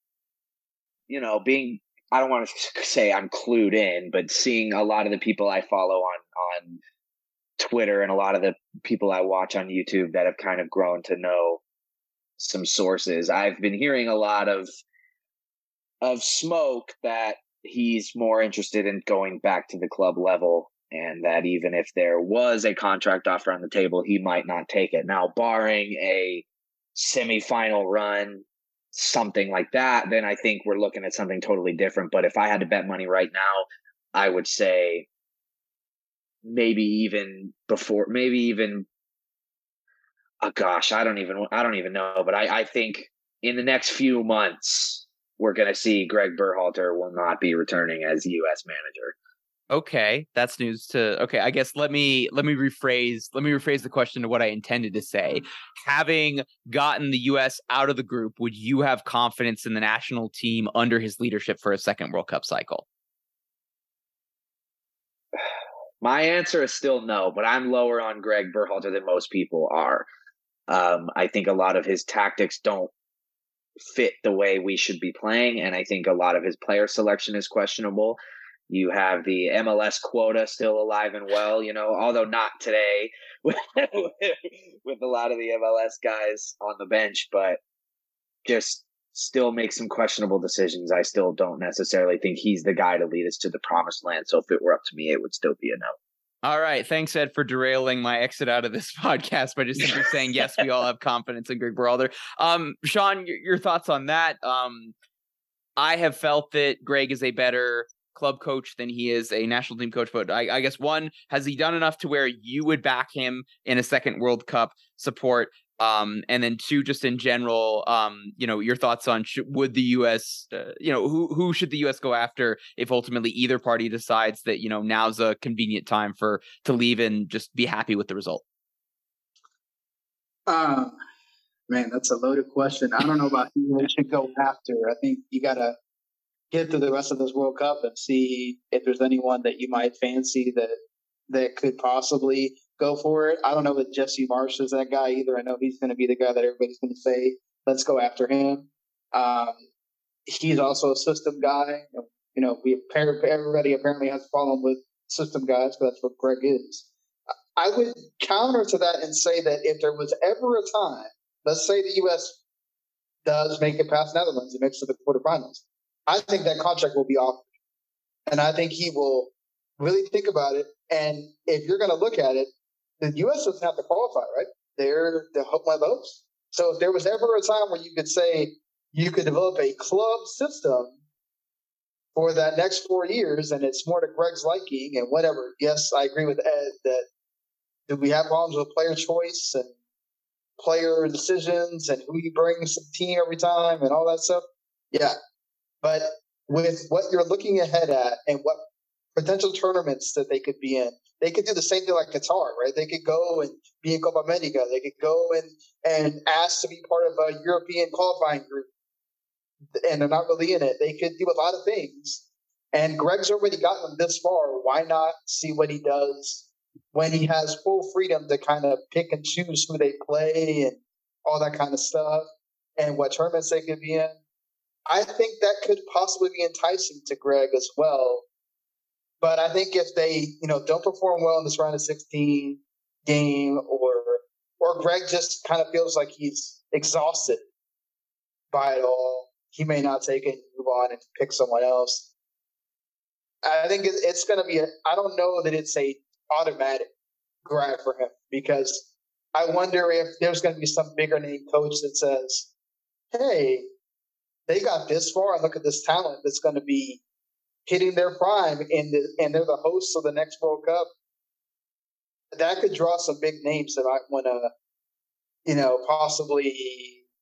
you know, being I don't want to [laughs] say I'm clued in, but seeing a lot of the people I follow on on Twitter and a lot of the people I watch on YouTube that have kind of grown to know some sources, I've been hearing a lot of of smoke that he's more interested in going back to the club level and that even if there was a contract offer on the table, he might not take it. Now, barring a semifinal run, something like that, then I think we're looking at something totally different. But if I had to bet money right now, I would say maybe even before, maybe even, oh gosh, I don't even, I don't even know. But I, I think in the next few months, we're going to see Greg Berhalter will not be returning as U.S. manager okay that's news to okay i guess let me let me rephrase let me rephrase the question to what i intended to say. Having gotten the us out of the group would you have confidence in the national team under his leadership for a second world cup cycle? [sighs] My answer is still no but i'm lower on greg berhalter than most people are. Um, i think a lot of his tactics don't fit the way we should be playing and i think a lot of his player selection is questionable you have the MLS quota still alive and well, you know, although not today [laughs] with, a lot of the MLS guys on the bench, but just still make some questionable decisions. I still don't necessarily think he's the guy to lead us to the promised land. So if it were up to me, it would still be a no. All right. Thanks, Ed, for derailing my exit out of this [laughs] podcast by just saying, yes, we all have confidence in Greg Berhalter. Um, Sean, your, your thoughts on that? Um, I have felt that Greg is a better club coach than he is a national team coach. But I, I, guess one, has he done enough to where you would back him in a second World Cup support? Um, and then two, just in general, um, you know, your thoughts on should, would the U.S., uh, you know, who who should the U.S. go after if ultimately either party decides that you know now's a convenient time for to leave and just be happy with the result? Um, man, that's a loaded question. I don't know about who they should go after. I think you got to get through the rest of this World Cup and see if there's anyone that you might fancy that that could possibly go for it. I don't know if Jesse Marsch is that guy either. I know he's going to be the guy that everybody's going to say, let's go after him. Um, he's also a system guy. You know, we everybody apparently has a problem with system guys, but that's what Greg is. I would counter to that and say that if there was ever a time, let's say the U.S. does make it past Netherlands and makes it to the quarterfinals, I think that contract will be offered. And I think he will really think about it. And if you're going to look at it, the U.S. doesn't have to qualify, right? They're the one of those. So if there was ever a time where you could say you could develop a club system for that next four years and it's more to Greg's liking and whatever, yes, I agree with Ed that do we have problems with player choice and player decisions and who you bring to the team every time and all that stuff? Yeah, but with what you're looking ahead at and what potential tournaments that they could be in, they could do the same thing like Qatar, right? They could go and be in Copa America. They could go and and ask to be part of a European qualifying group, and they're not really in it. They could do a lot of things. And Greg's already gotten them this far. Why not see what he does when he has full freedom to kind of pick and choose who they play and all that kind of stuff and what tournaments they could be in? I think that could possibly be enticing to Greg as well. But I think if they, you know, don't perform well in this round of 16 game or or Greg just kind of feels like he's exhausted by it all, he may not take it and move on and pick someone else. I think it's going to be, I don't know that it's a automatic grab for him because I wonder if there's going to be some bigger name coach that says, hey, they got this far and look at this talent that's going to be hitting their prime and the, and they're the hosts of the next World Cup. that could draw some big names that might want to, you know, possibly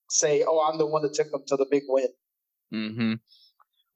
say, "Oh, I'm the one that took them to the big win." Mm-hmm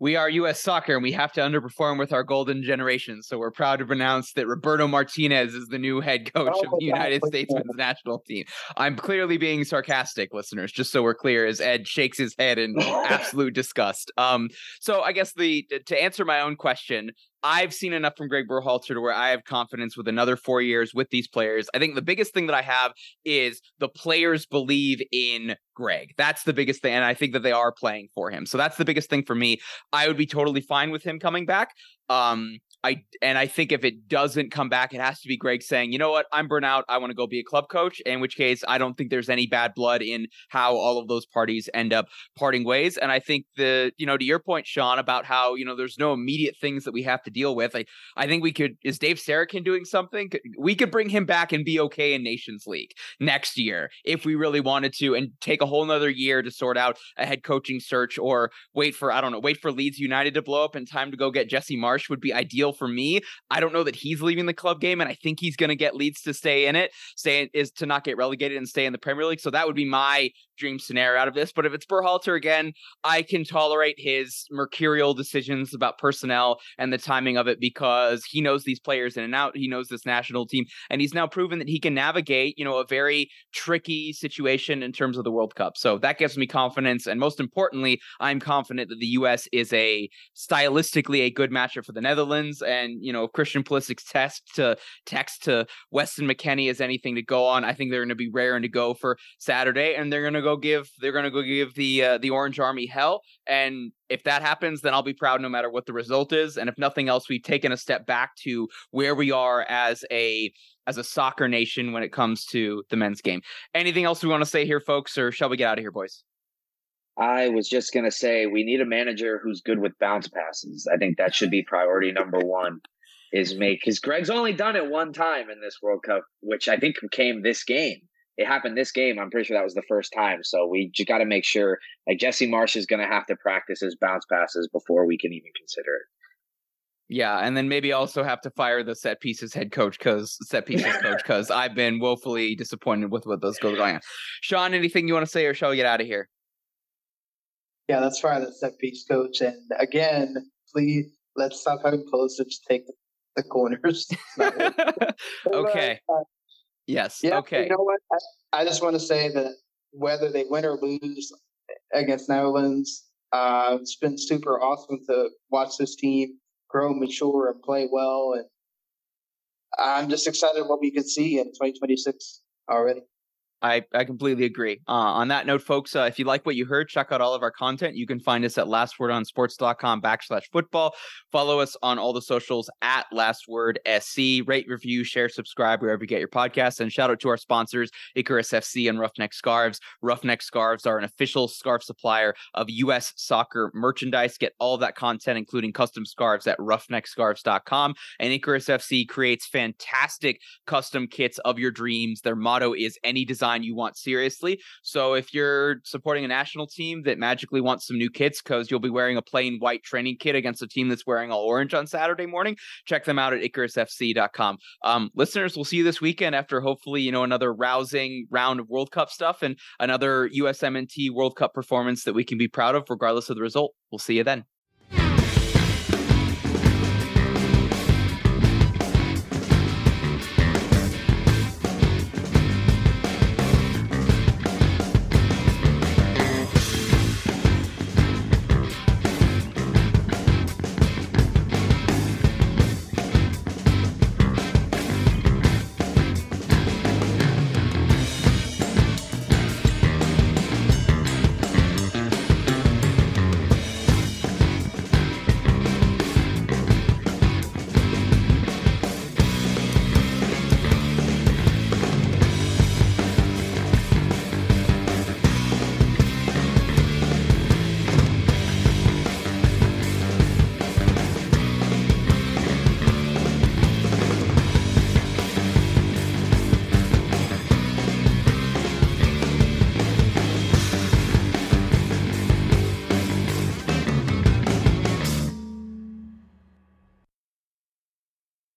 we are U.S. soccer and we have to underperform with our golden generation. So we're proud to announce that Roberto Martinez is the new head coach oh, of the United States men's national team. I'm clearly being sarcastic, listeners, just so we're clear, as Ed shakes his head in [laughs] absolute disgust. Um, so I guess the to answer my own question, I've seen enough from Greg Berhalter to where I have confidence with another four years with these players. I think the biggest thing that I have is the players believe in Greg. That's the biggest thing. And I think that they are playing for him. So that's the biggest thing for me. I would be totally fine with him coming back. Um, I and I think if it doesn't come back, it has to be Greg saying, you know what, I'm burnt out. I want to go be a club coach. In which case, I don't think there's any bad blood in how all of those parties end up parting ways. And I think the, you know, to your point, Sean, about how you know there's no immediate things that we have to deal with. I I think we could. Is Dave Sarachan doing something? We could bring him back and be okay in Nations League next year if we really wanted to, and take a whole nother year to sort out a head coaching search, or wait for I don't know, wait for Leeds United to blow up and time to go get Jesse Marsch would be ideal for me. I don't know that he's leaving the club game, and I think he's going to get Leeds to stay in it. Stay is to not get relegated and stay in the Premier League. So that would be my dream scenario out of this. But if it's Berhalter again, I can tolerate his mercurial decisions about personnel and the timing of it because he knows these players in and out. He knows this national team, and he's now proven that he can navigate, you know, a very tricky situation in terms of the World Cup. So that gives me confidence, and most importantly, I'm confident that the U.S. is a stylistically a good matchup for the Netherlands. And you know, Christian Pulisic's test to text to Weston McKennie is anything to go on. I think they're going to be raring to go for Saturday, and they're going to go give they're to go give the uh, the Orange Army hell. And if that happens, then I'll be proud no matter what the result is. And if nothing else, we've taken a step back to where we are as a as a soccer nation when it comes to the men's game. Anything else we want to say here, folks, or shall we get out of here, boys? I was just going to say we need a manager who's good with bounce passes. I think that should be priority number one is make because Greg's only done it one time in this World Cup, which I think came this game. It happened this game. I'm pretty sure that was the first time. So we just got to make sure like Jesse Marsch is going to have to practice his bounce passes before we can even consider it. Yeah, and then maybe also have to fire the set pieces head coach because set pieces [laughs] coach because I've been woefully disappointed with what those goes going on. Sean, anything you want to say, or shall we get out of here? Yeah, let's fire the set piece coach, and again, please let's stop having Pulisic take the the corners. [laughs] [laughs] okay. Yes. Yeah, okay. You know what? I, I, just want to say that whether they win or lose against Netherlands, uh, it's been super awesome to watch this team grow, mature, and play well. And I'm just excited what we could see in 2026 already. I, I completely agree. Uh, on that note, folks, uh, if you like what you heard, check out all of our content. You can find us at lastwordonsports.com backslash football. Follow us on all the socials at lastwordsc. Rate, review, share, subscribe wherever you get your podcasts. And shout out to our sponsors, Icarus FC and Roughneck Scarves. Roughneck Scarves are an official scarf supplier of U.S. soccer merchandise. Get all that content, including custom scarves, at roughneckscarves.com. And Icarus FC creates fantastic custom kits of your dreams. Their motto is any design design you want seriously. So if you're supporting a national team that magically wants some new kits because you'll be wearing a plain white training kit against a team that's wearing all orange on Saturday morning, check them out at IcarusFC.com. Um, listeners, we'll see you this weekend after hopefully, you know, another rousing round of World Cup stuff and another USMNT World Cup performance that we can be proud of regardless of the result. We'll see you then.